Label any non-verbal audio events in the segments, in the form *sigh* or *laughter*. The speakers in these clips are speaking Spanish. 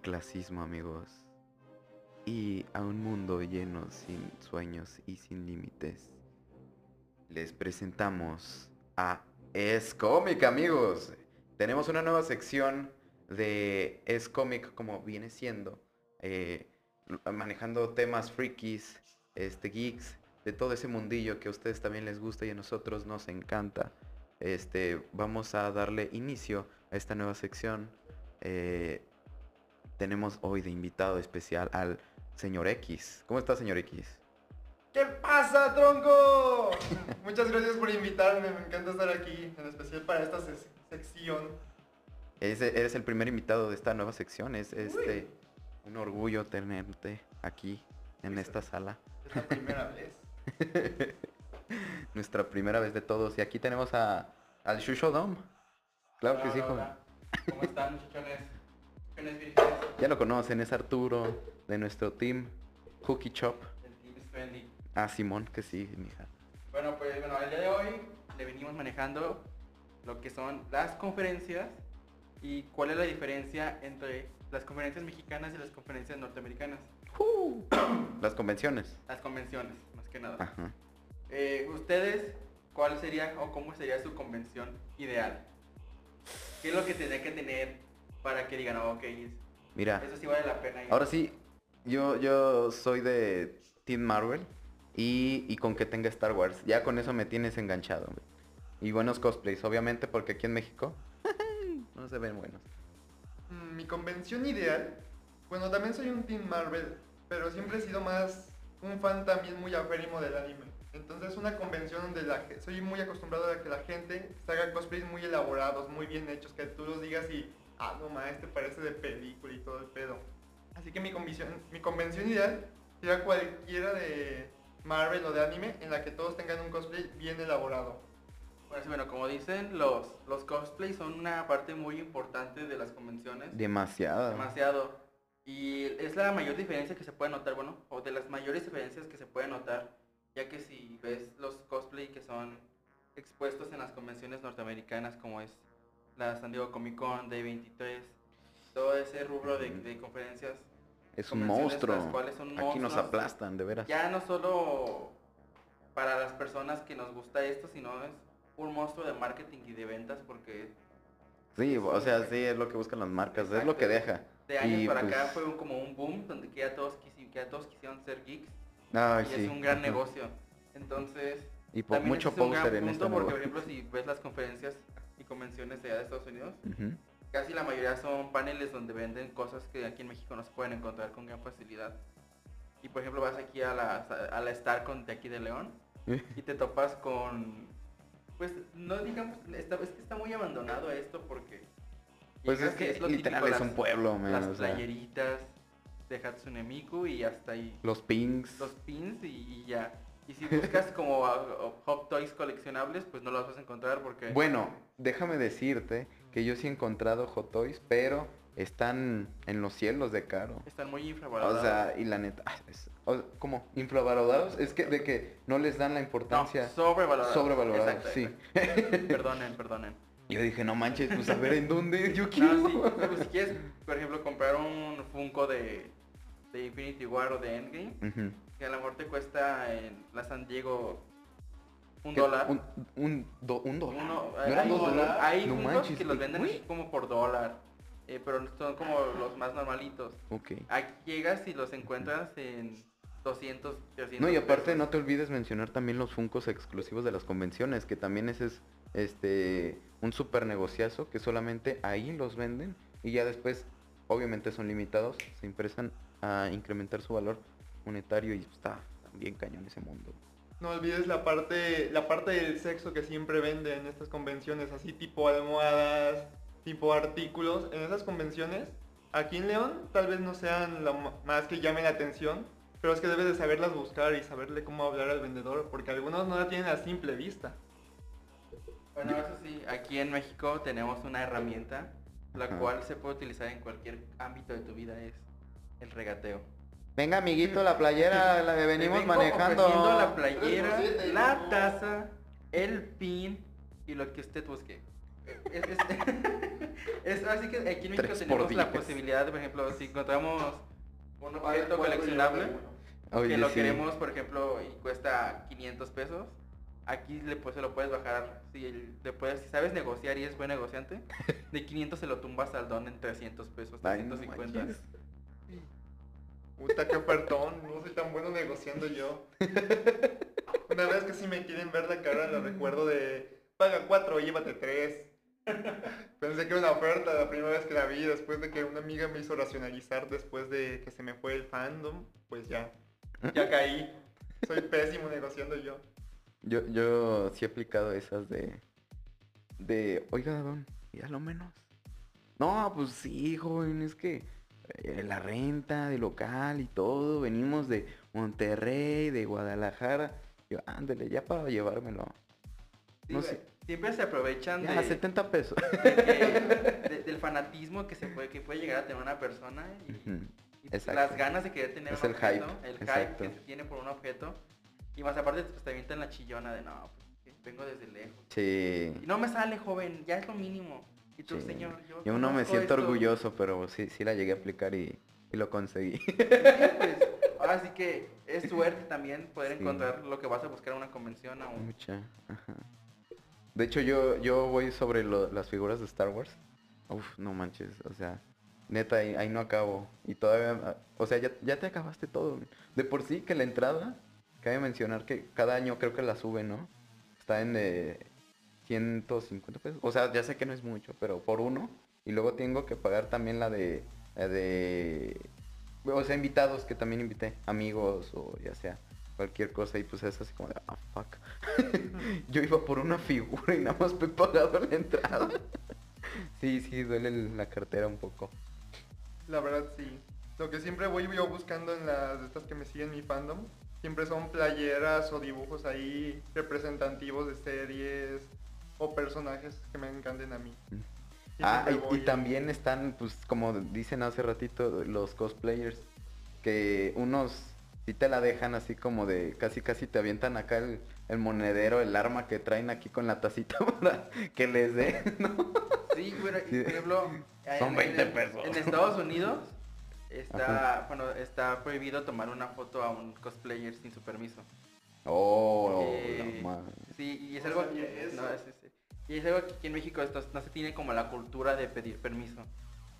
clasismo, amigos. Y a un mundo lleno sin sueños y sin límites. Les presentamos a Es Comic, amigos. Tenemos una nueva sección de Es Comic como viene siendo. eh, manejando temas frikis, este, geeks, de todo ese mundillo que a ustedes también les gusta y a nosotros nos encanta. Este, vamos a darle inicio a esta nueva sección. Eh, tenemos hoy de invitado especial al señor X. ¿Cómo está, señor X? ¿Qué pasa, tronco? *laughs* Muchas gracias por invitarme, me encanta estar aquí, en especial para esta se- sección. Eres, eres el primer invitado de esta nueva sección. Es este, un orgullo tenerte aquí en esta sala. Es la primera *laughs* vez. Nuestra primera vez de todos. Y aquí tenemos a, al Shusho Dom. Claro que sí, hola. ¿Cómo están, muchachones? Ya lo conocen, es Arturo de nuestro team Cookie Chop. del Team. Ah, Simón, que sí, mija. Bueno, pues bueno, el día de hoy le venimos manejando lo que son las conferencias y cuál es la diferencia entre las conferencias mexicanas y las conferencias norteamericanas. Las convenciones. Las convenciones, más que nada. Ajá. Eh, ¿Ustedes cuál sería o cómo sería su convención ideal? ¿Qué es lo que tendría que tener para que digan, oh, ok, Mira, eso sí vale la pena? ir"? ahora sí, yo, yo soy de Team Marvel y, y con que tenga Star Wars. Ya con eso me tienes enganchado. güey. Y buenos cosplays, obviamente, porque aquí en México *laughs* no se ven buenos. Mm, Mi convención ideal, bueno, también soy un Team Marvel, pero siempre he sido más un fan también muy aférrimo del anime. Entonces una convención donde la, soy muy acostumbrado a que la gente haga cosplays muy elaborados, muy bien hechos, que tú los digas y, ah, no ma, este parece de película y todo el pedo. Así que mi convención, mi convención ideal sería cualquiera de Marvel o de anime en la que todos tengan un cosplay bien elaborado. Bueno, sí, bueno, como dicen, los, los cosplays son una parte muy importante de las convenciones. Demasiado. Demasiado. Y es la mayor diferencia que se puede notar, bueno, o de las mayores diferencias que se puede notar, ya que si ves los cosplay que son expuestos en las convenciones norteamericanas, como es la San Diego Comic Con, D23, todo ese rubro de, de conferencias, Es un monstruo. las cuales son Aquí nos aplastan, de veras. ya no solo para las personas que nos gusta esto, sino es un monstruo de marketing y de ventas porque Sí, o sea, sí, es lo que buscan las marcas, es lo que deja. de años Y, para pues, acá fue un- como un boom donde que ya todos, quisi- que ya todos quisieron ser geeks Ay, y sí. es un gran ajá. negocio. Entonces, Y por mucho ese es un gran póster en punto este porque, por ejemplo, si ves las conferencias y convenciones de allá de Estados Unidos, casi la mayoría son paneles donde venden cosas que aquí en México no se pueden encontrar con gran facilidad. Y por ejemplo vas aquí a la, a la StarCon de aquí de León y te topas con pues no digamos está, es que está muy abandonado esto porque Pues es que lo literal típico, es un las- pueblo, man, las o sea, playeritas de Hatsune Miku y hasta ahí. Los pings. los pins y, y ya y si buscas como a- a Hot Toys coleccionables pues no los vas a encontrar porque Bueno, déjame decirte que yo sí he encontrado Hot Toys, pero están en los cielos de caro. están muy infravalorados O sea, y la neta, ah, es, o- ¿cómo? ¿Infravalorados? Es que de que no les dan la no, importancia. sobrevalorados sobrevalorados, Exacto, sí. *laughs* perdonen perdonen Yo dije, no manches, pues a ver en dónde yo *laughs* quiero. No, sí, pues, si quieres, por ejemplo, comprar un Funko de, de Infinity War o de Endgame, que a lo mejor te cuesta en la San Diego un ¿Qué? dólar. Un, un, do- un dólar. Uno- ¿No eran hay, dos dólares? hay no Funkos manches, que los venden como por dólar, eh, pero son como los más normalitos. Ok. Aquí llegas y los encuentras en 200, 300 No, y aparte pesos. no te olvides mencionar también los funcos exclusivos de las convenciones, que también ese es este un super negociazo que solamente ahí los venden y ya después obviamente son limitados, se impresan a incrementar su valor monetario y está bien cañón ese mundo. No olvides la parte, la parte del sexo que siempre venden en estas convenciones, así tipo almohadas, tipo artículos. En esas convenciones, aquí en León, tal vez no sean lo más que llamen la atención, pero es que debes de saberlas buscar y saberle cómo hablar al vendedor, porque algunos no la tienen a simple vista. Bueno, eso sí, aquí en México tenemos una herramienta la cual se puede utilizar en cualquier ámbito de tu vida, es el regateo. Venga amiguito, la playera *laughs* la que venimos vengo manejando. la playera, 3x7, la taza, el pin y lo que usted busque. *laughs* Es- es- *laughs* Es así que aquí en México tenemos la posibilidad, por ejemplo, si encontramos un objeto ¿cuál coleccionable? Oye, que lo sí. queremos, por ejemplo, y cuesta 500 pesos, aquí le, pues, se lo puedes bajar, si, le puedes, si sabes negociar y eres buen negociante, de 500 se lo tumbas al don en 300 pesos, Ay, no 350. Puta, qué ofertón. No soy tan bueno negociando yo. Una vez que sí me quieren ver la cara, lo recuerdo de paga cuatro, llévate tres. Pensé que era una oferta la primera vez que la vi, después de que una amiga me hizo racionalizar después de que se me fue el fandom, pues ya, ya caí. Soy pésimo negociando yo. Yo, yo sí he aplicado esas de... De, oiga, don, y a lo menos. No, pues sí, joven, es que la renta de local y todo, venimos de Monterrey, de Guadalajara. Yo, ándele, ya para llevármelo. No sé. Siempre se aprovechan Ya, de, 70 pesos. de que- de- del fanatismo que se puede que puede llegar a tener una persona y, Exacto. las ganas de querer tener Es un el objeto, hype, el exacto. hype que se tiene por un objeto y más aparte pues te avientan la chillona de no, pues, vengo desde lejos. Sí. Y no me sale joven, ya es lo mínimo. Y tú, Sí. señor, yo Yo no me siento esto". orgulloso, pero sí, sí la llegué a aplicar y, y lo conseguí. Sí, pues, ahora sí que es suerte también poder Sí. encontrar lo que vas a buscar en una convención un Mucha. ajá. De hecho, yo, yo voy sobre lo- las figuras de Star Wars. Uf, no manches, o sea, neta, ahí, ahí no acabo. Y todavía, o sea, ya, ya te acabaste todo. De por sí que la entrada, cabe mencionar que cada año creo que la sube, ¿no? Está en de 150 pesos. O sea, ya sé que no es mucho, pero por uno. Y luego tengo que pagar también la de, de, o sea, invitados que también invité, amigos o ya sea cualquier cosa y pues es así como de, ah, fuck. *laughs* Yo iba por una figura y nada más me he pagado la entrada. *laughs* sí, sí, duele el- la cartera un poco. La verdad sí. Lo que siempre voy yo buscando en las de estas que me siguen mi fandom, siempre son playeras o dibujos ahí representativos de series o personajes que me encanten a mí. Y Ah, y, y voy- también están, pues como dicen hace ratito, los cosplayers, que unos sí te la dejan así como de, casi casi te avientan acá el, el monedero, el arma que traen aquí con la tacita *laughs* para que les dé, ¿no? Sí, bueno, y Sí. por ejemplo, Son en- 20 en- pesos. En Estados Unidos está, bueno, está prohibido tomar una foto a un cosplayer sin su permiso. Oh, Eh. Sí, y es algo sabía que, eso. no, es- es- y es algo que aquí en México esto no se tiene como la cultura de pedir permiso.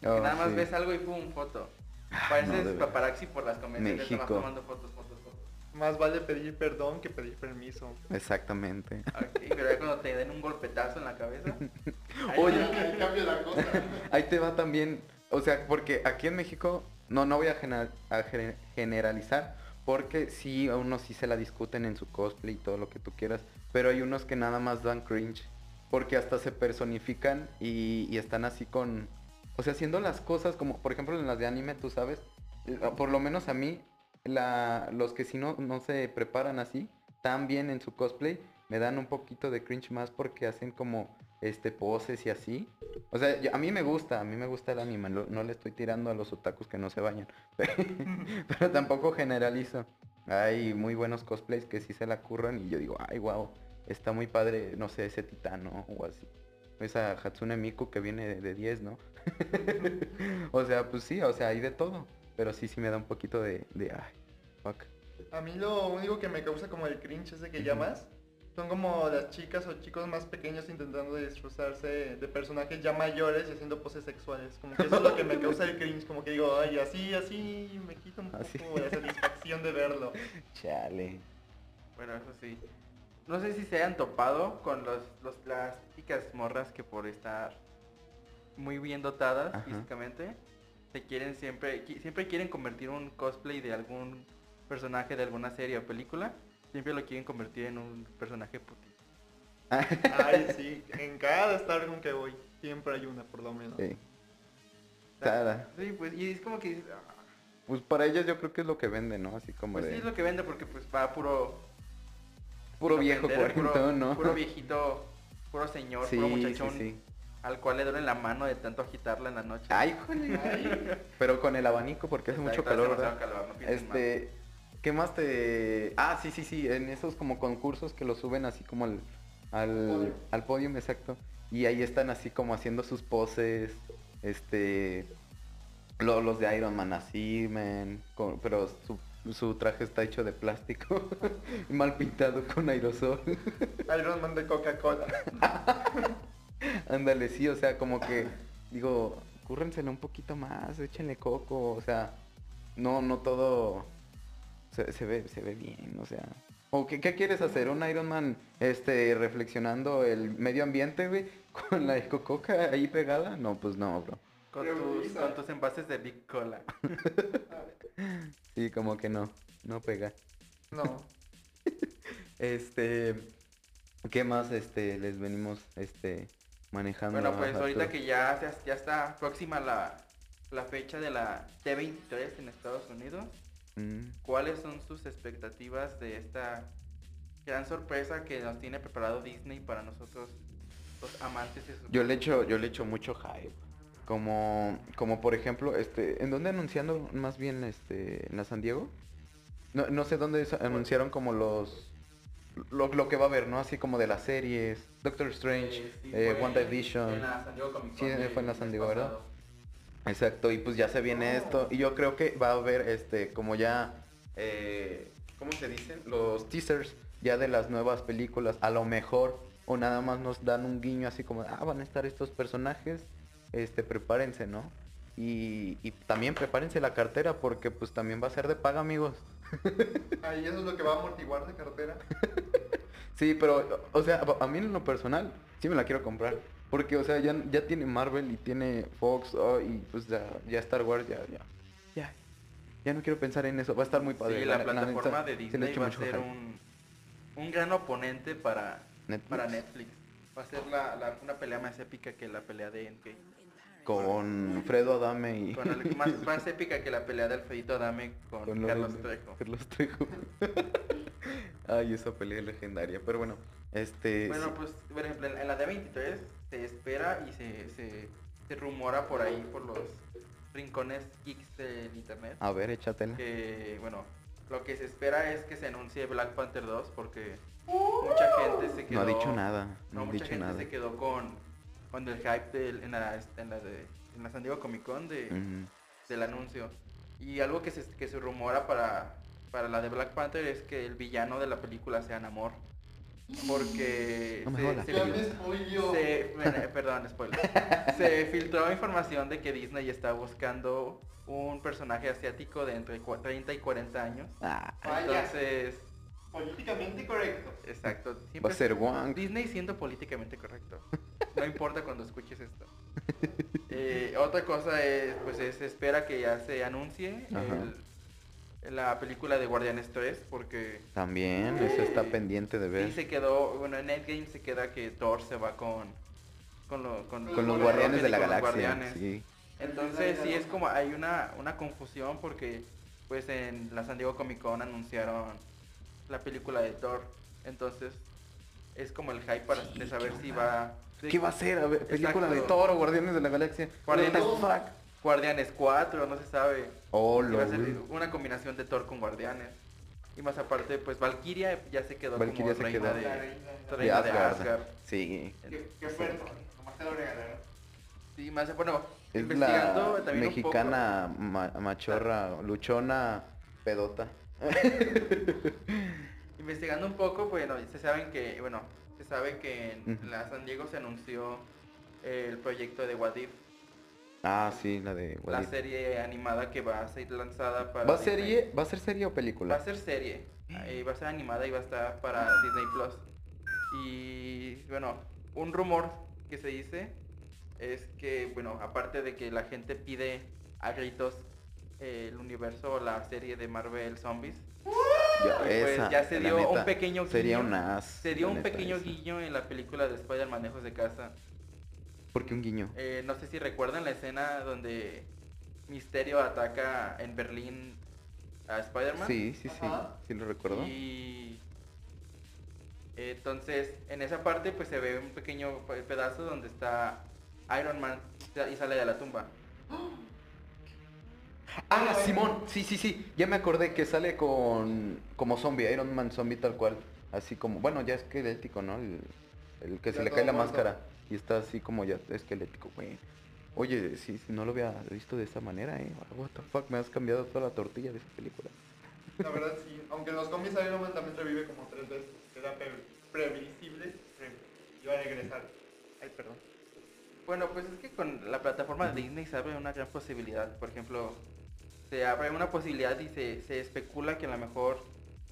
Que Oh, nada más sí. ves algo y pum, foto. Ah, Pareces no, de verdad. paparazzi por las convenciones, México. tomando fotos, fotos, fotos. Más vale pedir perdón que pedir permiso. Exactamente. Ok, pero ya cuando te den un golpetazo en la cabeza. *laughs* ahí Oye. Ahí cambia la cosa. *laughs* Ahí te va también, o sea, porque aquí en México, no, no voy a, gener- a gener- generalizar, porque sí, a unos sí se la discuten en su cosplay y todo lo que tú quieras, pero hay unos que nada más dan cringe, porque hasta se personifican y, están así con, o sea, haciendo las cosas como, por ejemplo, en las de anime, tú sabes, eh, por lo menos a mí, los que si no, no se preparan así, tan bien en su cosplay, me dan un poquito de cringe más porque hacen como este poses y así. O sea, a mí me gusta, a mí me gusta el anime, no, no le estoy tirando a los otakus que no se bañan. *laughs* Pero tampoco generalizo. Hay muy buenos cosplays que sí se la curran y yo digo, ay wow, está muy padre, no sé, ese titano o así. Esa Hatsune Miku que viene de, de 10, ¿no? *laughs* o sea, pues sí, o sea, hay de todo. Pero sí, sí me da un poquito de, de ay, fuck. A mí lo único que me causa como el cringe ese que Ujú. llamas son como las chicas o chicos más pequeños intentando disfrazarse de personajes ya mayores y haciendo poses sexuales. Como que eso es lo que me causa el cringe, como que digo, ay, así, así me quita un poco Así. la satisfacción de verlo. *laughs* Chale. Bueno, eso sí. No sé si se hayan topado con los, los, las típicas morras que por estar muy bien dotadas Ajá. físicamente, se quieren siempre, qui- siempre quieren convertir un cosplay de algún personaje de alguna serie o película, siempre lo quieren convertir en un personaje putito. *laughs* Ay, sí, en cada Star Room que voy, siempre hay una por lo menos. Sí. Cada. Sí, pues, y es como que "Ah, Pues para ellas yo creo que es lo que venden, ¿no? Así como pues de sí es lo que vende porque pues va puro... puro viejo vender, puro- cuarentón, ¿no? Puro viejito, puro señor, sí, puro muchachón, sí. al cual le duele la mano de tanto agitarla en la noche. Ay, jole. Pero con el abanico porque hace mucho calor, demasiado ¿verdad? calor, no pienses mal. Este, ¿qué más te...? Ah, sí, sí, sí, en esos como concursos que lo suben así como al, al, Podio. al podium, exacto. Y ahí están así como haciendo sus poses. Este. lo- los de Iron Man así, man. con- pero su, su traje está hecho de plástico. *laughs* mal pintado con aerosol. *laughs* Iron Man de Coca-Cola. *laughs* Ándale, sí, o sea, como que. Digo, cúrrenselo un poquito más, échenle coco. O sea, no, no todo. Se, se ve, se ve bien, o sea. ¿O qué, qué quieres hacer? ¿Un Iron Man este, reflexionando el medio ambiente, güey? ¿Con la coca ahí pegada? No, pues no, bro. Con tus, con tus envases de Big Cola. Sí, como que no, no pega. No. *laughs* Este, ¿qué más este les venimos este manejando? Bueno, pues ahorita que ya, se- ya está próxima la, la fecha de la T23 en Estados Unidos, Mm, ¿cuáles son sus expectativas de esta gran sorpresa que nos tiene preparado Disney para nosotros, los amantes de sus Yo le echo, yo le echo mucho hype. Como, como por ejemplo, este, ¿en dónde anunciando más bien este, en la San Diego? No, no sé dónde anunciaron como los lo, lo que va a haber, ¿no? Así como de las series, Doctor Strange, Eh, sí, eh, fue WandaVision. En la San Diego Comic Sí, Con fue en la San Diego, ¿verdad? Exacto, y pues ya se viene esto. Y yo creo que va a haber este, como ya, eh, ¿cómo se dicen? Los teasers ya de las nuevas películas. A lo mejor, o nada más nos dan un guiño así como, ah, van a estar estos personajes, este, prepárense, ¿no? Y, y también prepárense la cartera porque pues también va a ser de paga, amigos. *laughs* Ahí eso es lo que va a amortiguar de cartera. *laughs* Sí, pero, o sea, a mí en lo personal, sí me la quiero comprar. Porque, o sea, ya, ya tiene Marvel y tiene Fox, oh, y pues ya, ya Star Wars, ya, ya, ya. Ya no quiero pensar en eso, va a estar muy padre. Sí, la, plataforma de Disney va a ser un, un gran oponente para Netflix. para Netflix. Va a ser la, la- una pelea más épica que la pelea de Endgame. Con Fredo Adame y... Con el- más, más *laughs* épica que la pelea de Alfredito Adame con, con lo Carlos Trejo. Carlos Trejo. *laughs* Ay, esa pelea es legendaria. Pero bueno, este... Bueno, sí. pues, por ejemplo, en, la D23 se espera y se, se, se rumora por ahí, por los rincones geeks del internet, A ver, échatela. que, bueno, lo que se espera es que se anuncie Black Panther 2 porque mucha gente se quedó... No ha dicho nada, no No, ha mucha dicho gente nada. se quedó con, con el hype del- en, la, en, la de, en la San Diego Comic Con de, del anuncio. Y algo que se, que se rumora para, para la de Black Panther es que el villano de la película sea Namor. Porque No me se- perdón, spoiler. *laughs* Filtró información de que Disney está buscando un personaje asiático de entre cua- 30 y 40 años. Ah, Vaya. Entonces, Políticamente correcto. exacto. va a ser Wang. Disney siendo políticamente correcto. *laughs* No importa cuando escuches esto. Eh, otra cosa es, pues es- espera que ya se anuncie el- la película de Guardianes 3 porque También, eso está Eh, pendiente de ver. se quedó, bueno en Endgame se queda que Thor se va con con, lo- con, Con los guardianes de la galaxia. guardianes. Sí. Entonces sí es como hay una, una confusión porque pues en la San Diego Comic Con anunciaron la película de Thor. Entonces es como el hype para de saber si va ¿Qué va a ser? A ver, película de Exacto. Toro, Guardianes de la Galaxia. Guardianes? Guardianes 4, no se sabe. Oh, Si va a lo ser vi. una combinación de Thor con Guardianes. Y más aparte, pues Valkyria ya se quedó Valkyria como se reina quedó. de, reina. De Asgard. Asgard. Sí. Qué, qué fuerte. Nomás te lo regalaron. Sí, más bueno, Es investigando la también mexicana ma- machorra, luchona, pedota. *laughs* investigando un poco, bueno, se saben que, bueno, se sabe que en la San Diego se anunció el proyecto de What If, Ah, sí, la de la What If. serie animada que va a ser lanzada para ¿Va Disney. serie, ¿Va a ser serie o Va película? a ser serie, eh, va a ser animada y va a estar para Disney Plus. Y bueno, un rumor que se dice es que, bueno, aparte de que la gente pide a gritos el universo o la serie de Marvel Zombies, pues esa, ya se dio un pequeño Sería guiño. un as. se dio un pequeño esa. guiño en la película de Spider-Man Lejos de Casa. ¿Por qué un guiño? Eh, no sé si recuerdan la escena donde Misterio ataca en Berlín a Spider-Man. Sí, sí, sí. Ajá. Sí lo recuerdo. Y entonces en esa parte pues se ve un pequeño pe- pedazo donde está Iron Man y sale de la tumba. Ah, Simón. Sí, sí, sí. Ya me acordé que sale con como zombie, Iron Man zombie tal cual. Así como, bueno, ya es esquelético, ¿no? El, el que se Ya le cae la muerto. máscara. y está así como ya esquelético, güey. Oye, si no lo había visto de esa manera, eh. What the fuck, me has cambiado toda la tortilla de esa película. La verdad sí, aunque en los cómics Iron Man también revive como tres veces, era pre- previsible, pre- iba a regresar. Ay, perdón. Bueno, pues es que con la plataforma de Disney se abre una gran posibilidad. Por ejemplo, se abre una posibilidad y se, se especula que a lo mejor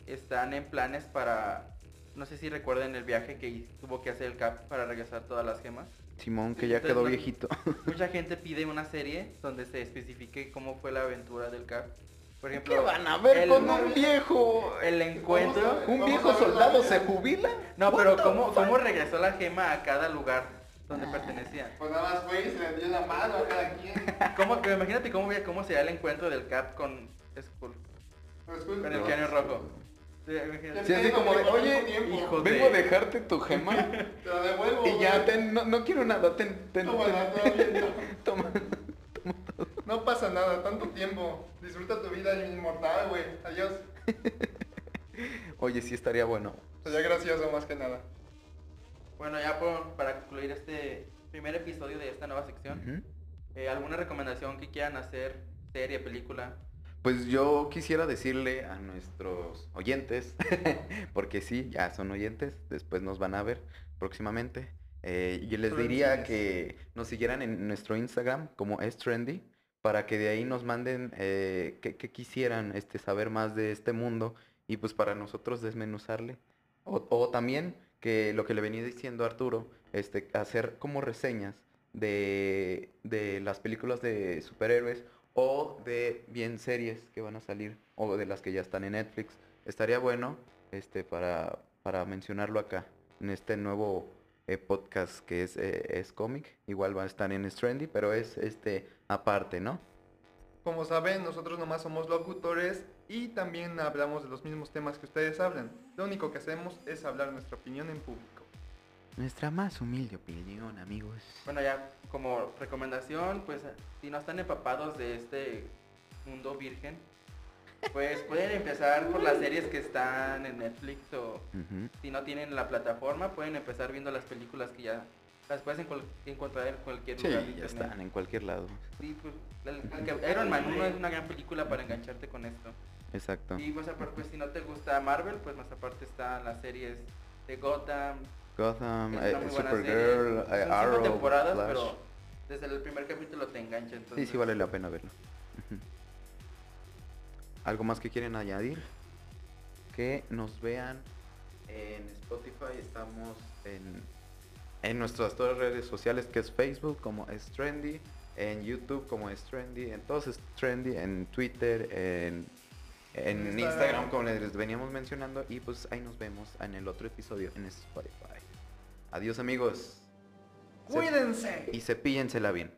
están en planes para... No sé si recuerden el viaje que tuvo que hacer el Cap para regresar todas las gemas. Simón, que Sí, ya entonces quedó viejito. *laughs* Mucha gente pide una serie donde se especifique cómo fue la aventura del Cap. Por ejemplo, ¿Qué van a ver el- con un viejo? el encuentro... ¿Un viejo soldado se jubila? No, pero ¿cómo? ¿cómo regresó la gema a cada lugar donde pertenecía? Pues nada más fue y se le dio la mano a cada quien. ¿Cómo, pero imagínate cómo, cómo sería el encuentro del Cap con Skull, Pues, pues, con el cráneo rojo. Sí, así como de, oye, hijo vengo a de- dejarte tu gema *laughs* Te la devuelvo. y ya, ten, no, no quiero nada, ten, ten, Tómala, ten, todo bien, *laughs* toma. No pasa nada, tanto tiempo. Disfruta tu vida inmortal, güey. Adiós. *laughs* Oye, sí estaría bueno. Sería gracioso más que nada. Bueno, ya por- para concluir este primer episodio de esta nueva sección, eh, ¿alguna recomendación que quieran hacer, serie, película? Pues yo quisiera decirle a nuestros oyentes, *laughs* porque sí, ya son oyentes, después nos van a ver próximamente. eh, yo les diría que nos siguieran en nuestro Instagram como es trendy, para que de ahí nos manden eh, que, que quisieran este, saber más de este mundo y pues para nosotros desmenuzarle. O, o también que lo que le venía diciendo Arturo, este, hacer como reseñas de, de las películas de superhéroes o de bien series que van a salir o de las que ya están en Netflix. Estaría bueno este para, para mencionarlo acá en este nuevo eh, podcast que es, eh, es cómic. Igual va a estar en Strandy, pero es este aparte, ¿no? Como saben, nosotros nomás somos locutores y también hablamos de los mismos temas que ustedes hablan. Lo único que hacemos es hablar nuestra opinión en público. Nuestra más humilde opinión, amigos. Bueno, ya como recomendación, pues si no están empapados de este mundo virgen, pues pueden empezar por las series que están en Netflix o si no tienen la plataforma, pueden empezar viendo las películas que ya las puedes encontrar en cualquier Sí, lugar de ya están en cualquier lado. Sí, pues, el- el que- Iron Man 1 es una gran película para engancharte con esto. Exacto. Y más aparte, pues si no te gusta Marvel, pues más aparte están las series de Gotham, Gotham, es eh, Supergirl, eh, Son Arrow, cinco temporadas, Flash. pero desde el primer capítulo te engancha. Sí, Entonces, sí vale la pena verlo. ¿Algo más que quieren añadir? Que nos vean en Spotify, estamos en, en nuestras todas redes sociales que es Facebook como es Trendy, en YouTube como es Trendy, en todos es Trendy, en Twitter, en, en Instagram. Instagram como les veníamos mencionando y pues ahí nos vemos en el otro episodio en Spotify. Adiós amigos. Se- ¡Cuídense! y cepíllensela bien.